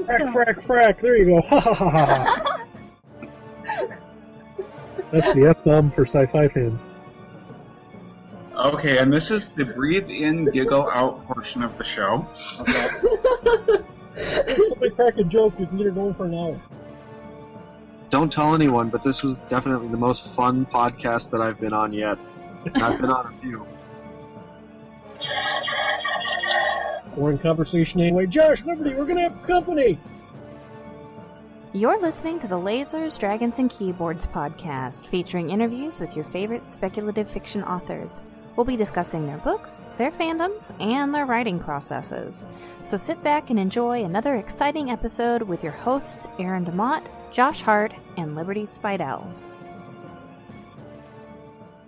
Frack, frack, frack. There you go. Ha ha ha ha. That's the F bomb for sci fi fans. Okay, and this is the breathe in, giggle out portion of the show. If somebody crack a joke, you can get it going for an hour. Don't tell anyone, but this was definitely the most fun podcast that I've been on yet. And I've been on a few. We're in conversation anyway. Josh, Liberty, we're gonna have company. You're listening to the Lasers, Dragons, and Keyboards podcast, featuring interviews with your favorite speculative fiction authors. We'll be discussing their books, their fandoms, and their writing processes. So sit back and enjoy another exciting episode with your hosts, Aaron DeMott, Josh Hart, and Liberty Spidell.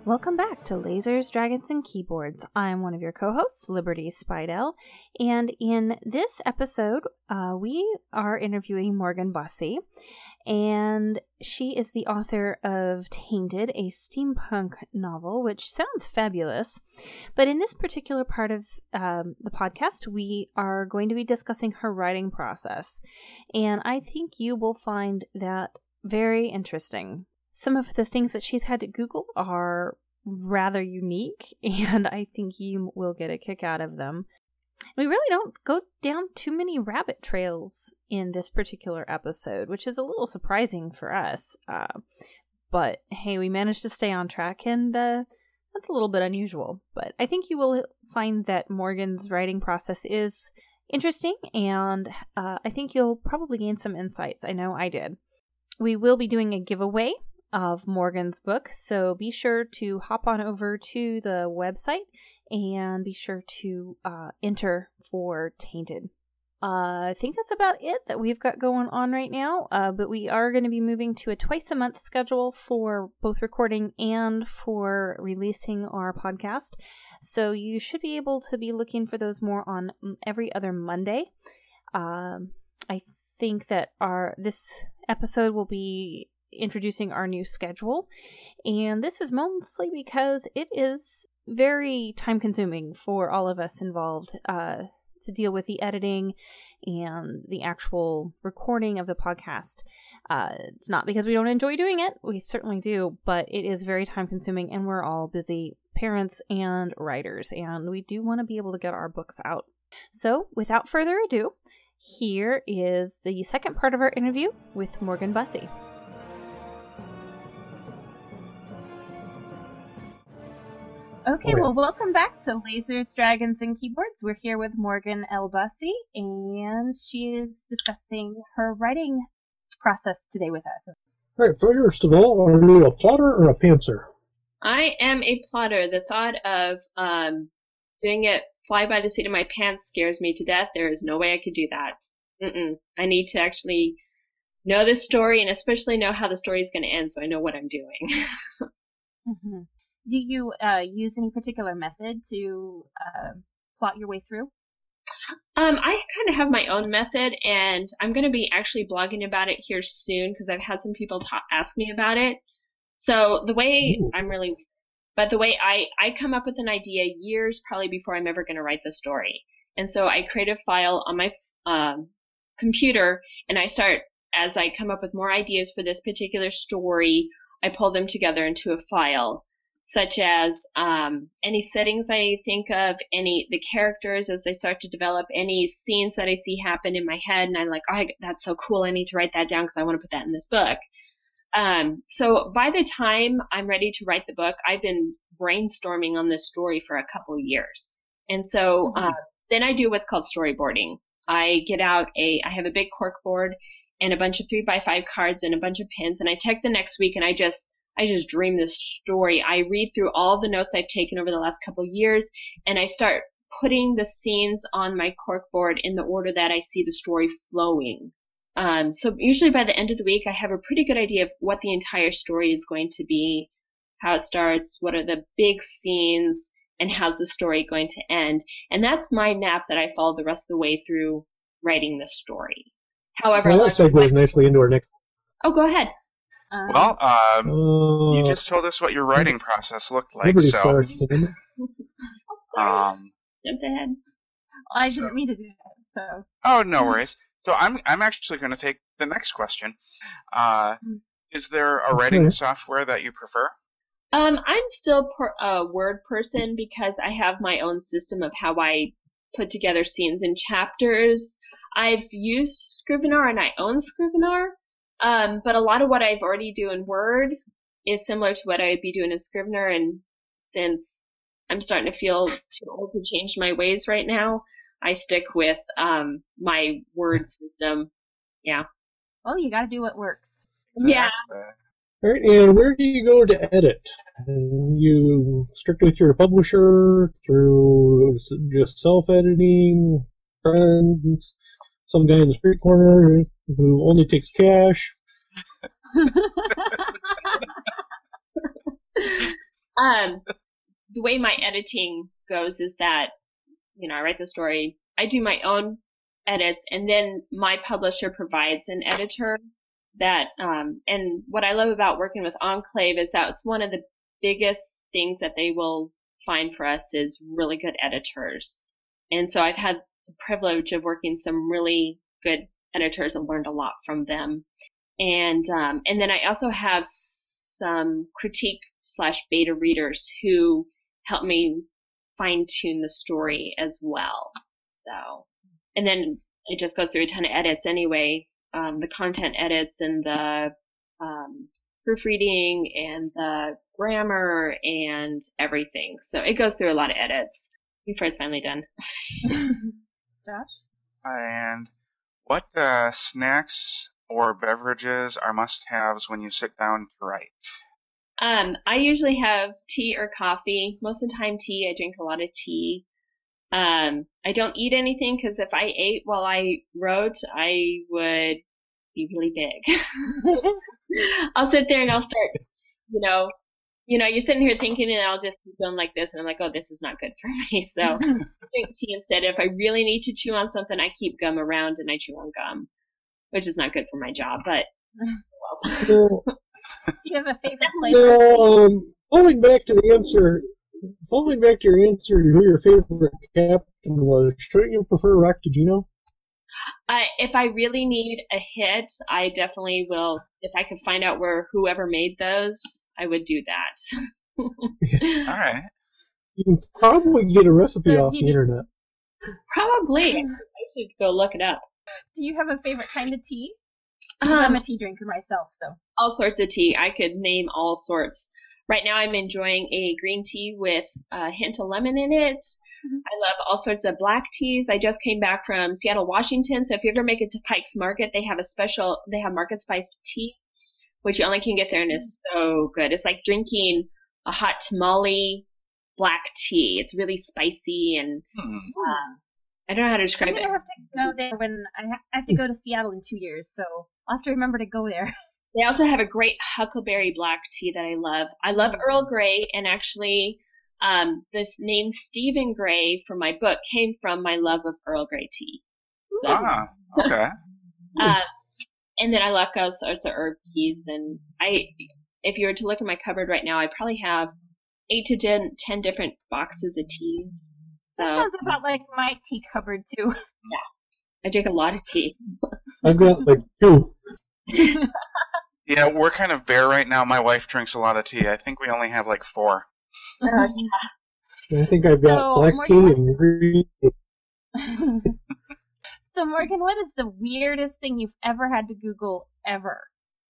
Welcome back to Lasers, Dragons, and Keyboards. I'm one of your co hosts, Liberty Spidel, and in this episode, uh, we are interviewing Morgan Busse, and she is the author of Tainted, a steampunk novel, which sounds fabulous. But in this particular part of um, the podcast, we are going to be discussing her writing process, and I think you will find that very interesting. Some of the things that she's had to Google are rather unique, and I think you will get a kick out of them. We really don't go down too many rabbit trails in this particular episode, which is a little surprising for us. Uh, but hey, we managed to stay on track, and uh, that's a little bit unusual. But I think you will find that Morgan's writing process is interesting, and uh, I think you'll probably gain some insights. I know I did. We will be doing a giveaway of Morgan's book, so be sure to hop on over to the website and be sure to uh, enter for Tainted. Uh, I think that's about it that we've got going on right now, uh, but we are going to be moving to a twice a month schedule for both recording and for releasing our podcast. So you should be able to be looking for those more on every other Monday. Um, I think that our this episode will be introducing our new schedule, and this is mostly because it is very time consuming for all of us involved uh, to deal with the editing and the actual recording of the podcast. Uh, it's not because we don't enjoy doing it, we certainly do, but it is very time consuming, and we're all busy parents and writers, and we do want to be able to get our books out. So, without further ado, here is the second part of our interview with Morgan Busse. Okay, well, welcome back to Lasers, Dragons, and Keyboards. We're here with Morgan L. Busse, and she is discussing her writing process today with us. All right, first of all, are you a plotter or a pantser? I am a plotter. The thought of um, doing it fly by the seat of my pants scares me to death. There is no way I could do that. Mm-mm. I need to actually know the story and especially know how the story is going to end so I know what I'm doing. mm-hmm do you uh, use any particular method to uh, plot your way through? Um, I kind of have my own method, and I'm going to be actually blogging about it here soon because I've had some people ta- ask me about it. So the way Ooh. I'm really, but the way I I come up with an idea years probably before I'm ever going to write the story, and so I create a file on my um, computer, and I start as I come up with more ideas for this particular story. I pull them together into a file such as um, any settings I think of, any the characters as they start to develop, any scenes that I see happen in my head, and I'm like, oh, that's so cool. I need to write that down because I want to put that in this book. Um, so by the time I'm ready to write the book, I've been brainstorming on this story for a couple years, and so mm-hmm. uh, then I do what's called storyboarding. I get out a, I have a big cork board and a bunch of three by five cards and a bunch of pins, and I take the next week and I just I just dream this story. I read through all the notes I've taken over the last couple years and I start putting the scenes on my corkboard in the order that I see the story flowing. Um, so usually by the end of the week, I have a pretty good idea of what the entire story is going to be, how it starts, what are the big scenes, and how's the story going to end. And that's my map that I follow the rest of the way through writing the story. However, well, that segues nicely into our next. Oh, go ahead. Um, well, um, uh, you just told us what your writing process looked like, so. um, jumped ahead. I didn't mean to do that. So. Oh no worries. So I'm I'm actually going to take the next question. Uh, Hmm. is there a writing Okay. software that you prefer? Um, I'm still per, a word person because I have my own system of how I put together scenes and chapters. I've used Scrivener and I own Scrivener, um, but a lot of what I've already do in Word is similar to what I'd be doing in Scrivener. And since I'm starting to feel too old to change my ways right now, I stick with um, my Word system. Yeah. Well, you got to do what works. Yeah. All right, and where do you go to edit? And you strictly through a publisher, through just self-editing, friends, some guy in the street corner who only takes cash. um, the way my editing goes is that, you know, I write the story, I do my own edits, and then my publisher provides an editor that, um, and what I love about working with Enclave is that it's one of the biggest things that they will find for us is really good editors. And so I've had the privilege of working some really good editors and learned a lot from them. And, um, and then I also have some critique slash beta readers who help me fine tune the story as well. So, and then it just goes through a ton of edits anyway. Um, the content edits and the um, proofreading and the grammar and everything. So it goes through a lot of edits before it's finally done. Josh? And what uh, snacks or beverages are must-haves when you sit down to write? Um, I usually have tea or coffee. Most of the time, tea. I drink a lot of tea. Um, I don't eat anything because if I ate while I wrote, I would be really big. I'll sit there and I'll start, you know, you know, you're sitting here thinking, and I'll just keep going like this, and I'm like, oh, this is not good for me. So I drink tea instead. If I really need to chew on something, I keep gum around and I chew on gum, which is not good for my job, but. Well. You have a favorite flavor? no, um, following back to the answer, following back to your answer to who your favorite captain was, shouldn't you prefer Rock Raktajino? I, if I really need a hit, I definitely will. If I could find out where whoever made those, I would do that. All right. You can probably get a recipe So off the internet. Probably. I should go look it up. Do you have a favorite kind of tea? 'Cause I'm Um, a tea drinker myself, so. all sorts of tea. I could name all sorts. Right now, I'm enjoying a green tea with a hint of lemon in it. Mhm. I love all sorts of black teas. I just came back from Seattle, Washington, so if you ever make it to Pike's Market, they have a special, they have market spiced tea, which you only can get there and it's so good. It's like drinking a hot tamale black tea. It's really spicy and Hmm. um, I don't know how to I'm describe gonna it. have to go there when I ha- I have to go to Seattle in two years, so I'll have to remember to go there. They also have a great huckleberry black tea that I love. I love Earl Grey, and actually, um, this name Stephen Gray from my book came from my love of Earl Grey tea. So, Ah, okay. uh, and then I love all sorts of herb teas, and I, if you were to look at my cupboard right now, I probably have eight to ten, ten different boxes of teas. That sounds about like my tea cupboard too. Yeah, I drink a lot of tea. I've got like two. Yeah, we're kind of bare right now. My wife drinks a lot of tea. I think we only have like four. Oh, I think I've got So, black tea and green tea. so Morgan, what is the weirdest thing you've ever had to Google ever?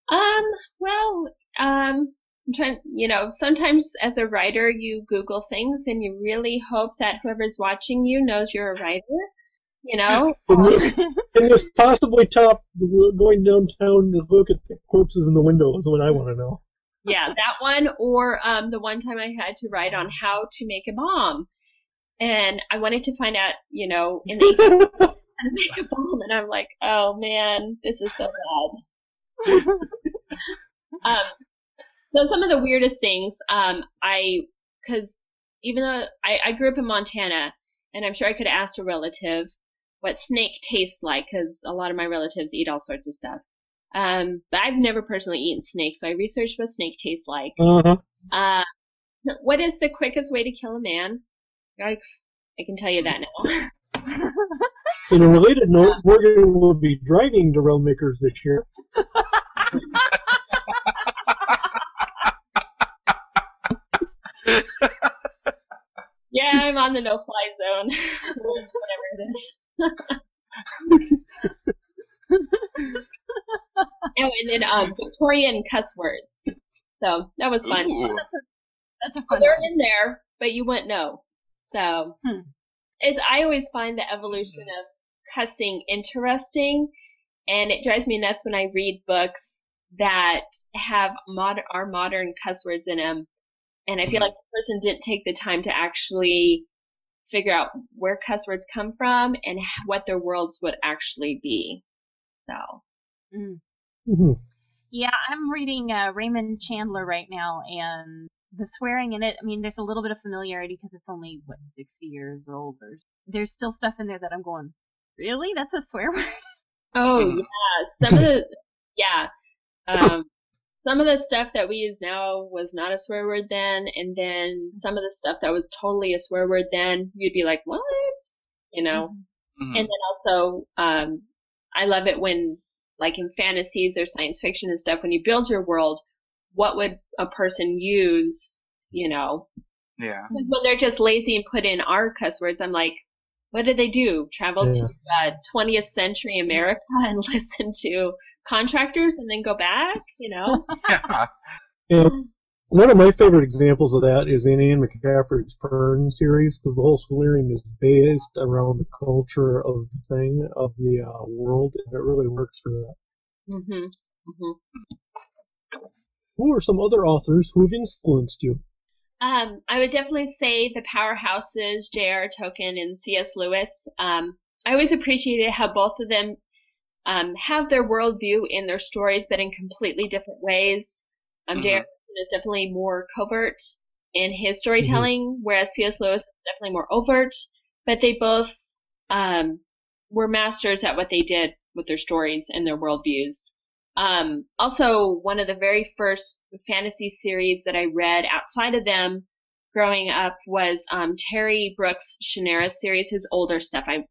Um, well, um, I'm trying, you know, sometimes as a writer, you Google things and you really hope that whoever's watching you knows you're a writer, you know? Can this, can this possibly top the, going downtown to look at the corpses in the window is what I want to know. yeah, that one, or, um, the one time I had to write on how to make a bomb. And I wanted to find out, you know, in the to make a bomb, and I'm like, oh man, this is so bad. Um, so some of the weirdest things, um, I, cause even though I, I grew up in Montana, and I'm sure I could ask a relative what snake tastes like, cause a lot of my relatives eat all sorts of stuff. Um, but I've never personally eaten snake, so I researched what snake tastes like. Uh-huh. Uh, what is the quickest way to kill a man? I, I can tell you that now. In a related note, Morgan will be driving to Realm Makers this year. Yeah, I'm on the no-fly zone. Whatever it is. oh, and then um, Victorian cuss words. So that was fun. Ooh. That's a fun they're one. in there, but you wouldn't know. So Hmm. it's I always find the evolution of cussing interesting, and it drives me nuts when I read books that have mod are modern cuss words in them, and I feel Mhm. like the person didn't take the time to actually figure out where cuss words come from and what their worlds would actually be. So Mm. Mhm. Yeah, I'm reading uh, Raymond Chandler right now, and the swearing in it. I mean, there's a little bit of familiarity because it's only what 60 years old. There's there's still stuff in there that I'm going, really? That's a swear word? Oh Mhm. yeah, some of the yeah, um, some of the stuff that we use now was not a swear word then, and then some of the stuff that was totally a swear word then, you'd be like, what? You know. Mhm. And then also, um, I love it when, like in fantasies or science fiction and stuff, when you build your world, what would a person use? You know, Yeah. when they're just lazy and put in our cuss words, I'm like, what did they do? Travel Yeah. to uh, 20th century America and listen to contractors and then go back? You know? Yeah. And one of my favorite examples of that is in Anne McCaffrey's Pern series, because the whole Solarium is based around the culture of the thing, of the uh, world, and it really works for that. hmm hmm Who are some other authors who have influenced you? Um, I would definitely say the powerhouses, J.R. Tolkien and C.S. Lewis. Um, I always appreciated how both of them um, have their worldview in their stories, but in completely different ways. Um, J.R. Mhm. Tolkien is definitely more covert in his storytelling, whereas C.S. Lewis is definitely more overt. But they both um, were masters at what they did with their stories and their worldviews. Um, also, one of the very first fantasy series that I read outside of them growing up was um, Terry Brooks' Shannara series, his older stuff. I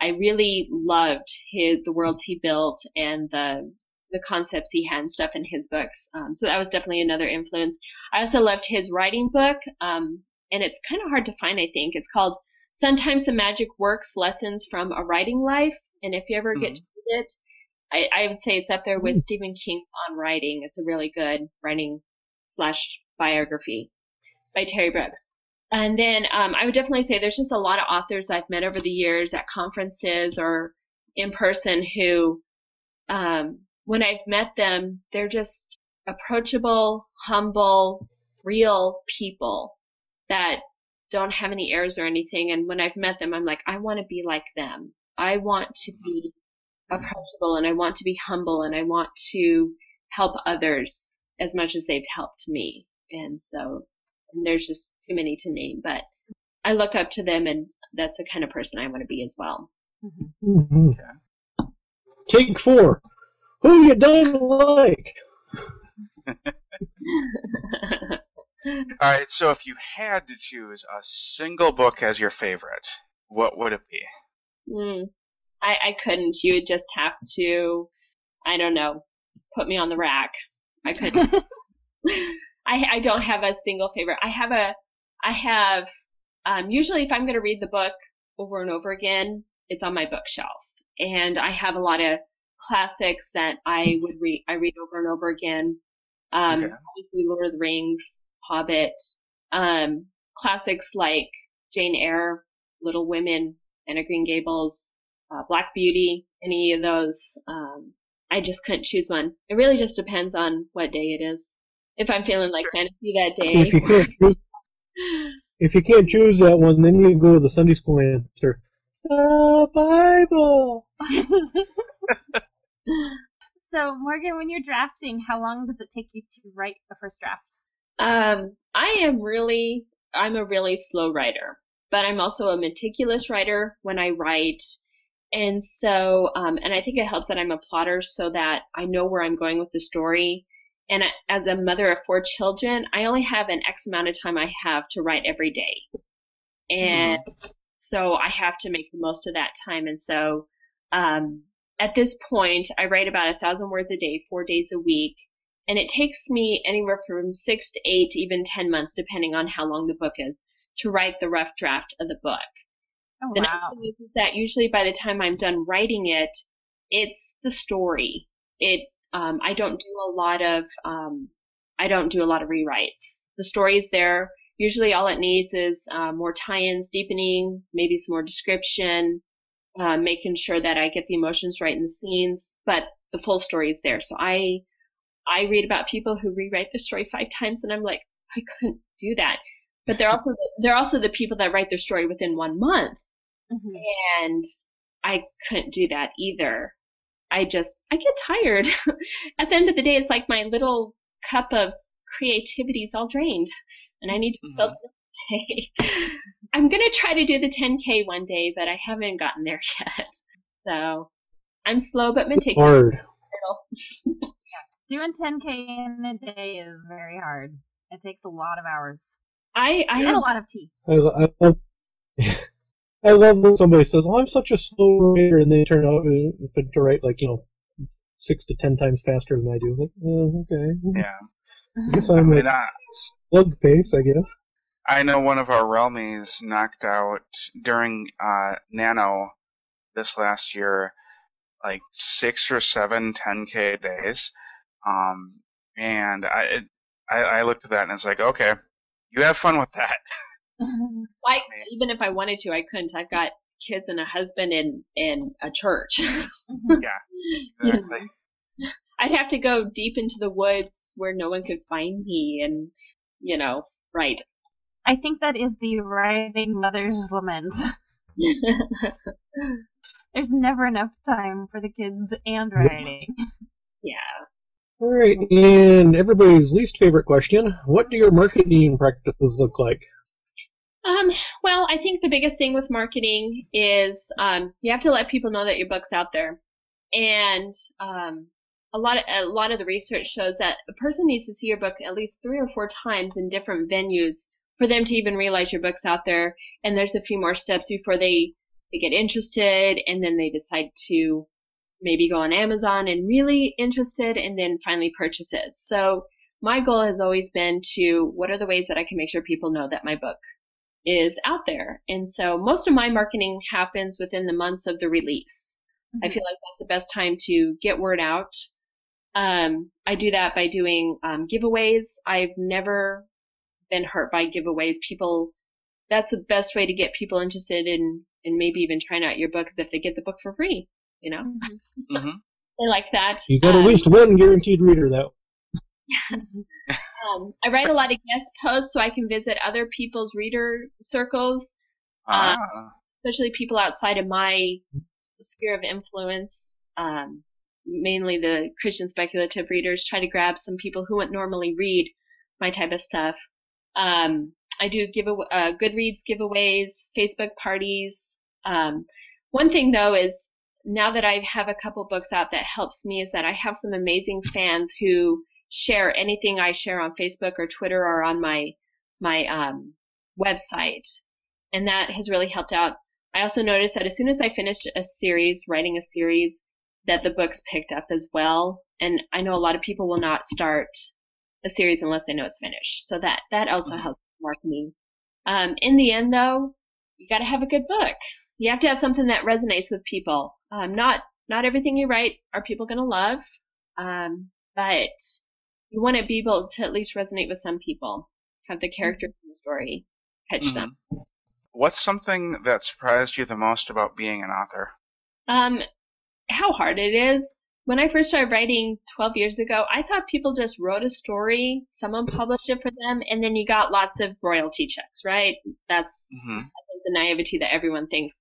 I really loved his the worlds he built and the the concepts he had and stuff in his books. Um, so that was definitely another influence. I also loved his writing book, um, and it's kind of hard to find. I think it's called "Sometimes the Magic Works: Lessons from a Writing Life." And if you ever get to read it, I, I would say it's up there with Mm. Stephen King on writing. It's a really good writing slash biography by Terry Brooks. And then um, I would definitely say there's just a lot of authors I've met over the years at conferences or in person who, um, when I've met them, they're just approachable, humble, real people that don't have any airs or anything. And when I've met them, I'm like, I want to be like them. I want to be approachable and I want to be humble and I want to help others as much as they've helped me. And so, and there's just too many to name, but I look up to them and that's the kind of person I want to be as well. Mhm. Okay. Take four. Who you don't like? All right. So if you had to choose a single book as your favorite, what would it be? mm, I, I couldn't. You would just have to, I don't know, put me on the rack. I couldn't. I, I don't have a single favorite. I have a, I have, um, usually if I'm going to read the book over and over again, it's on my bookshelf. And I have a lot of classics that I would read, I read over and over again. Um, Okay. obviously Lord of the Rings, Hobbit, um, classics like Jane Eyre, Little Women, Anne of Green Gables, uh, Black Beauty, any of those. Um, I just couldn't choose one. It really just depends on what day it is. If I'm feeling like fantasy that day. If you day. can't choose, if you can't choose that one, then you go to the Sunday school answer. The Bible. so, Morgan, when you're drafting, how long does it take you to write the first draft? Um, I am really, I'm a really slow writer, but I'm also a meticulous writer when I write. And so, um, and I think it helps that I'm a plotter so that I know where I'm going with the story. And I- as a mother of four children, I only have an X amount of time I have to write every day. And So I have to make the most of that time. And so, um, at this point, I write about a thousand words a day, four days a week. And it takes me anywhere from six to eight, even 10 months, depending on how long the book is, to write the rough draft of the book. Oh, The wow. nice thing is, is that usually by the time I'm done writing it, it's the story. It um, I don't do a lot of um, I don't do a lot of rewrites. The story is there. Usually, all it needs is uh, more tie-ins, deepening, maybe some more description, uh, making sure that I get the emotions right in the scenes. But the full story is there. So I I read about people who rewrite the story five times, and I'm like, I couldn't do that. But they're also they're also the people that write their story within one month Mhm. and I couldn't do that either. I just I get tired. At the end of the day, it's like my little cup of creativity is all drained, and I need to fill it day. I'm gonna try to do the 10k one day, but I haven't gotten there yet. So I'm slow but meticulous. Hard. Doing 10k in a day is very hard. It takes a lot of hours I I and have a lot of tea. I, I love, I love when somebody says, "Oh, I'm such a slow writer," and they turn out uh, to write like you know six to ten times faster than I do. Like, oh, okay, Yeah. I guess I I'm mean, at I, slug pace, I guess. I know one of our Realmies knocked out during uh, Nano this last year, like six or seven 10k days. Um, and I, it, I, I looked at that and it's like, okay, you have fun with that. I even if I wanted to, I couldn't. I've got kids and a husband and and a church. Mm-hmm. You know, Exactly. I'd have to go deep into the woods where no one could find me and, you know, right. I think that is the writing mother's lament. There's never enough time for the kids and writing. yeah. All right, and everybody's least favorite question: What do your marketing practices look like? Um, well, I think the biggest thing with marketing is um, you have to let people know that your book's out there, and um, a lot of a lot of the research shows that a person needs to see your book at least three or four times in different venues for them to even realize your book's out there. And there's a few more steps before they they get interested, and then they decide to maybe go on Amazon and really interested, and then finally purchase it. So my goal has always been to what are the ways that I can make sure people know that my book is out there. And so most of my marketing happens within the months of the release. I feel like that's the best time to get word out. Um, I do that by doing um, giveaways. I've never been hurt by giveaways. People, that's the best way to get people interested in, in maybe even trying out your book is if they get the book for free. You know, Mhm. hmm they like that. You got Um, at least one guaranteed reader, though. um, I write a lot of guest posts so I can visit other people's reader circles. Ah, especially people outside of my sphere of influence, um, mainly the Christian speculative readers, try to grab some people who wouldn't normally read my type of stuff. Um, I do give uh, Goodreads giveaways, Facebook parties. Um, one thing though is now that I have a couple books out that helps me is that I have some amazing fans who share anything I share on Facebook or Twitter or on my my um, website, and that has really helped out. I also noticed that as soon as I finished a series, writing a series, that the books picked up as well. And I know a lot of people will not start a series unless they know it's finished. So that that also Mhm. helps marketing. Um, in the end, though, you got to have a good book. You have to have something that resonates with people. Um, not not everything you write are people going to love, um, but you want to be able to at least resonate with some people. Have the characters in the story catch mhm. them. What's something that surprised you the most about being an author? Um, how hard it is. When I first started writing 12 years ago, I thought people just wrote a story, someone published it for them, and then you got lots of royalty checks, right? That's hmm the naivety that everyone thinks.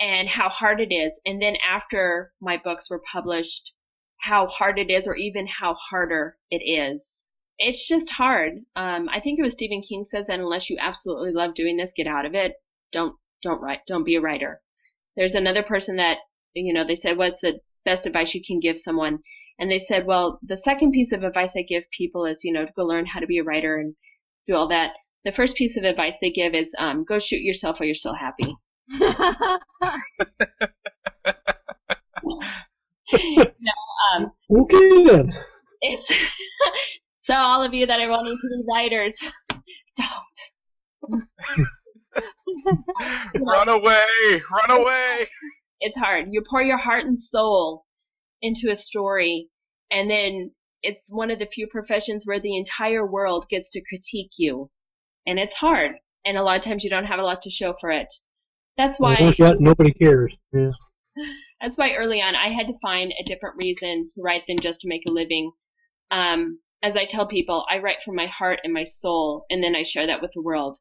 And how hard it is. And then after my books were published, how hard it is, or even how harder it is. It's just hard. Um, I think it was Stephen King says that unless you absolutely love doing this, get out of it. Don't don't write. Don't be a writer. There's another person that you know they said, "What's the best advice you can give someone?" And they said, "Well, the second piece of advice I give people is you know to go learn how to be a writer and do all that. The first piece of advice they give is um, go shoot yourself while you're still happy." no, um, Okay then. it's so all of you that are wanting to be writers, don't. Run away! Run away! it's hard. You pour your heart and soul into a story, and then it's one of the few professions where the entire world gets to critique you, and it's hard. And a lot of times you don't have a lot to show for it. That's why. Once that, nobody cares. Yeah. That's why early on I had to find a different reason to write than just to make a living. Um, as I tell people, I write from my heart and my soul, and then I share that with the world.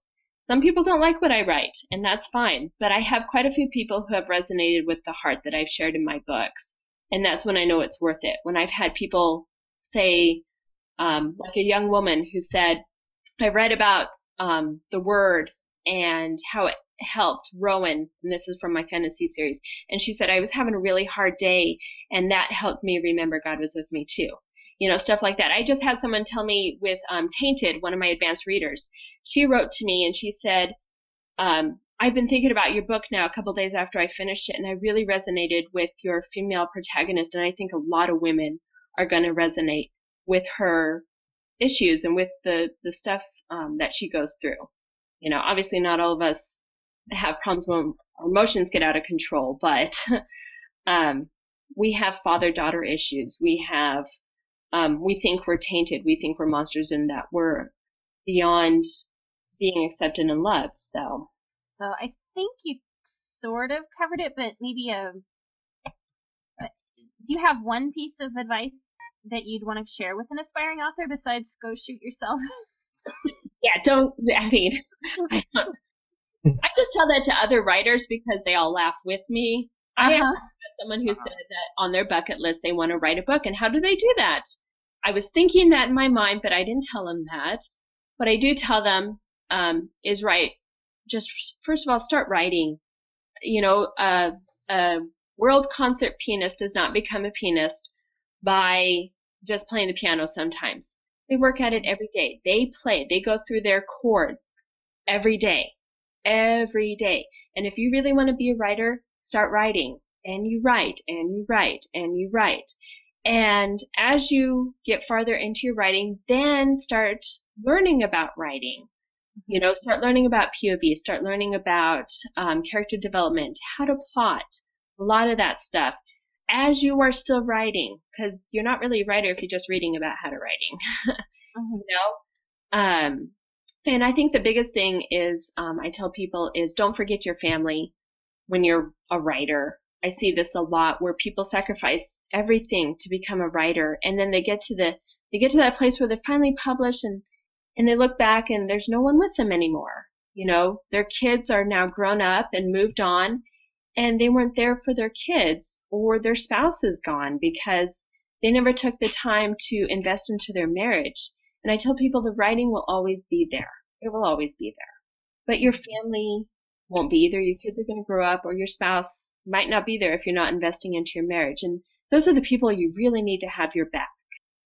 Some people don't like what I write, and that's fine, but I have quite a few people who have resonated with the heart that I've shared in my books, and that's when I know it's worth it. When I've had people say, um, like a young woman who said, I read about um, the word and how it helped Rowan, and this is from my fantasy series, and she said, I was having a really hard day, and that helped me remember God was with me too. You know, stuff like that. I just had someone tell me with um, Tainted, one of my advanced readers, she wrote to me and she said, um, I've been thinking about your book now a couple days after I finished it, and I really resonated with your female protagonist, and I think a lot of women are going to resonate with her issues and with the the stuff um, that she goes through. You know, obviously not all of us have problems when our emotions get out of control, but um, we have father-daughter issues. We have, um, we think we're tainted. We think we're monsters and that we're beyond being accepted and loved. So, So I think you sort of covered it, but maybe a. Do you have one piece of advice that you'd want to share with an aspiring author besides go shoot yourself? yeah, don't, I mean, I, don't, I just tell that to other writers because they all laugh with me. I have Uh-huh. met someone who said that on their bucket list they want to write a book, and how do they do that? I was thinking that in my mind, but I didn't tell them that. What I do tell them um, is write. Just first of all, start writing. You know, uh, a world concert pianist does not become a pianist by just playing the piano. Sometimes they work at it every day. They play. They go through their chords every day, every day. And if you really want to be a writer, start writing. And you write, and you write, and you write. And as you get farther into your writing, then start learning about writing. You know, start learning about POV, start learning about um, character development, how to plot, a lot of that stuff as you are still writing, because you're not really a writer if you're just reading about how to writing. Mhm. you know, um, and I think the biggest thing is um, I tell people is don't forget your family when you're a writer. I see this a lot where people sacrifice everything to become a writer, and then they get to the they get to that place where they finally publish and and they look back and there's no one with them anymore. You know, their kids are now grown up and moved on, and they weren't there for their kids or their spouse is gone because they never took the time to invest into their marriage. And I tell people the writing will always be there. It will always be there. But your family won't be either. Your kids are going to grow up or your spouse might not be there if you're not investing into your marriage. And those are the people you really need to have your back.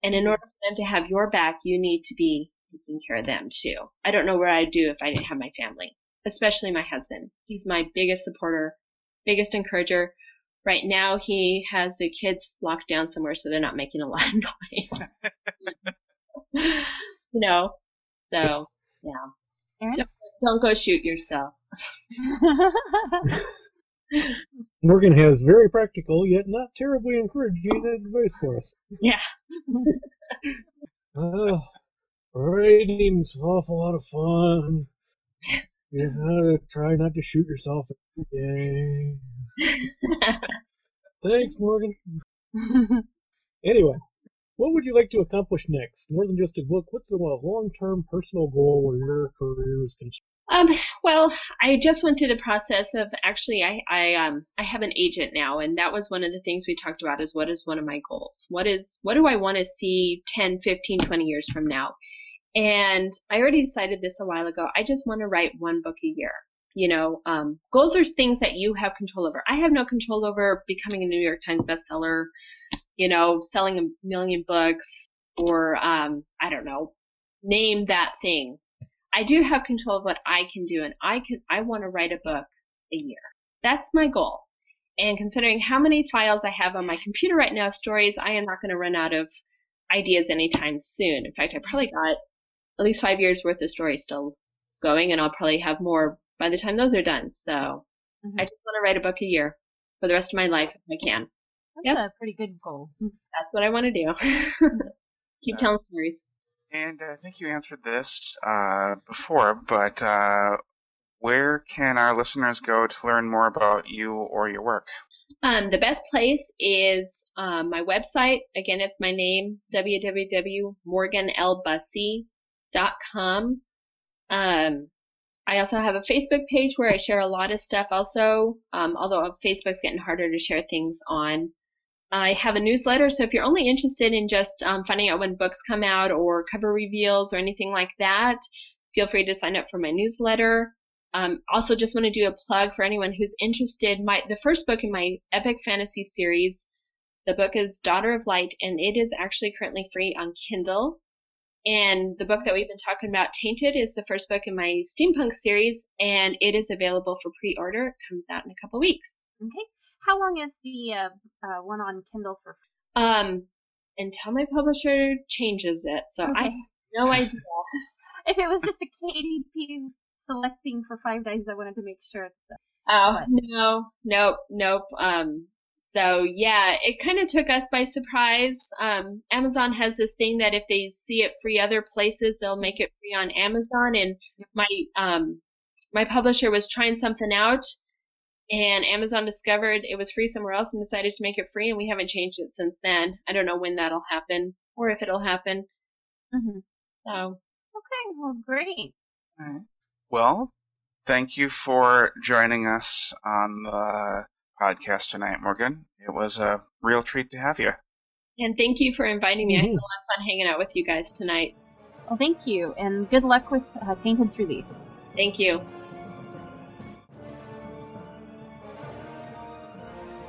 And in order for them to have your back, you need to be taking care of them too. I don't know what I'd do if I didn't have my family, especially my husband. He's my biggest supporter, biggest encourager. Right now, he has the kids locked down somewhere so they're not making a lot of noise. you know, so yeah. Aaron? Don't- Don't go shoot yourself. Morgan has very practical yet not terribly encouraging advice for us. Yeah. Uh, writing's an awful lot of fun. You gotta try not to shoot yourself every day. Thanks, Morgan. Anyway, what would you like to accomplish next? More than just a book, what's the long-term personal goal where your career is concerned? Um, well, I just went through the process of actually I, I um I have an agent now and that was one of the things we talked about is what is one of my goals? What is what do I want to see 10, 15, 20 years from now? And I already decided this a while ago. I just want to write one book a year. You know, um, goals are things that you have control over. I have no control over becoming a New York Times bestseller, you know, selling a million books or um, I don't know, name that thing. I do have control of what I can do, and I can. I want to write a book a year. that's my goal. And considering how many files I have on my computer right now, stories, I am not going to run out of ideas anytime soon. In fact, I probably got at least five years worth of stories still going, and I'll probably have more by the time those are done. So mm-hmm. I just want to write a book a year for the rest of my life if I can. That's yep. a pretty good goal. That's what I want to do. Keep telling stories. And I think you answered this uh, before, but uh, where can our listeners go to learn more about you or your work? Um, the best place is um, my website. Again, it's my name, www.morganlbusse.com. Um, I also have a Facebook page where I share a lot of stuff also, um, although Facebook's getting harder to share things on. I have a newsletter, so if you're only interested in just um, finding out when books come out or cover reveals or anything like that, feel free to sign up for my newsletter. Um, also, just want to do a plug for anyone who's interested. My the first book in my epic fantasy series, the book is Daughter of Light, and it is actually currently free on Kindle. And the book that we've been talking about, Tainted, is the first book in my steampunk series, and it is available for pre-order. It comes out in a couple weeks. Okay. How long is the uh, uh, one on Kindle for? Um, until my publisher changes it. So okay. I have no idea. if it was just a KDP selecting for five days, I wanted to make sure. That, oh but. no, nope, nope. Um, so yeah, it kind of took us by surprise. Um, Amazon has this thing that if they see it free other places, they'll make it free on Amazon. And my um, my publisher was trying something out and Amazon discovered it was free somewhere else and decided to make it free, and we haven't changed it since then. I don't know when that'll happen or if it'll happen. Mm-hmm. So okay, well, great. Well, thank you for joining us on the podcast tonight, Morgan. It was a real treat to have you. And thank you for inviting me. Mm-hmm. I had a lot of fun hanging out with you guys tonight. Well, thank you, and good luck with uh, Tainted's release. Thank you.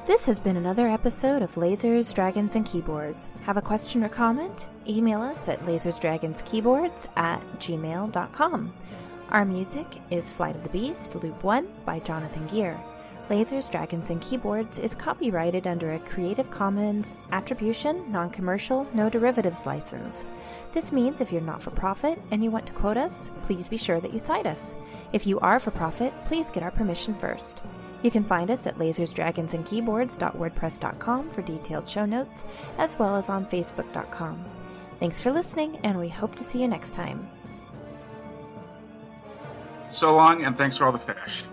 This has been another episode of Lasers, Dragons, and Keyboards. Have a question or comment? Email us at lasersdragonskeyboards at gmail.com. Our music is Flight of the Beast, Loop 1 by Jonathan Gear. Lasers, Dragons, and Keyboards is copyrighted under a Creative Commons Attribution, Non-Commercial, No Derivatives license. This means if you're not for profit and you want to quote us, please be sure that you cite us. If you are for profit, please get our permission first. You can find us at lasersdragonsandkeyboards.wordpress.com for detailed show notes, as well as on facebook.com. Thanks for listening, and we hope to see you next time. So long, and thanks for all the fish.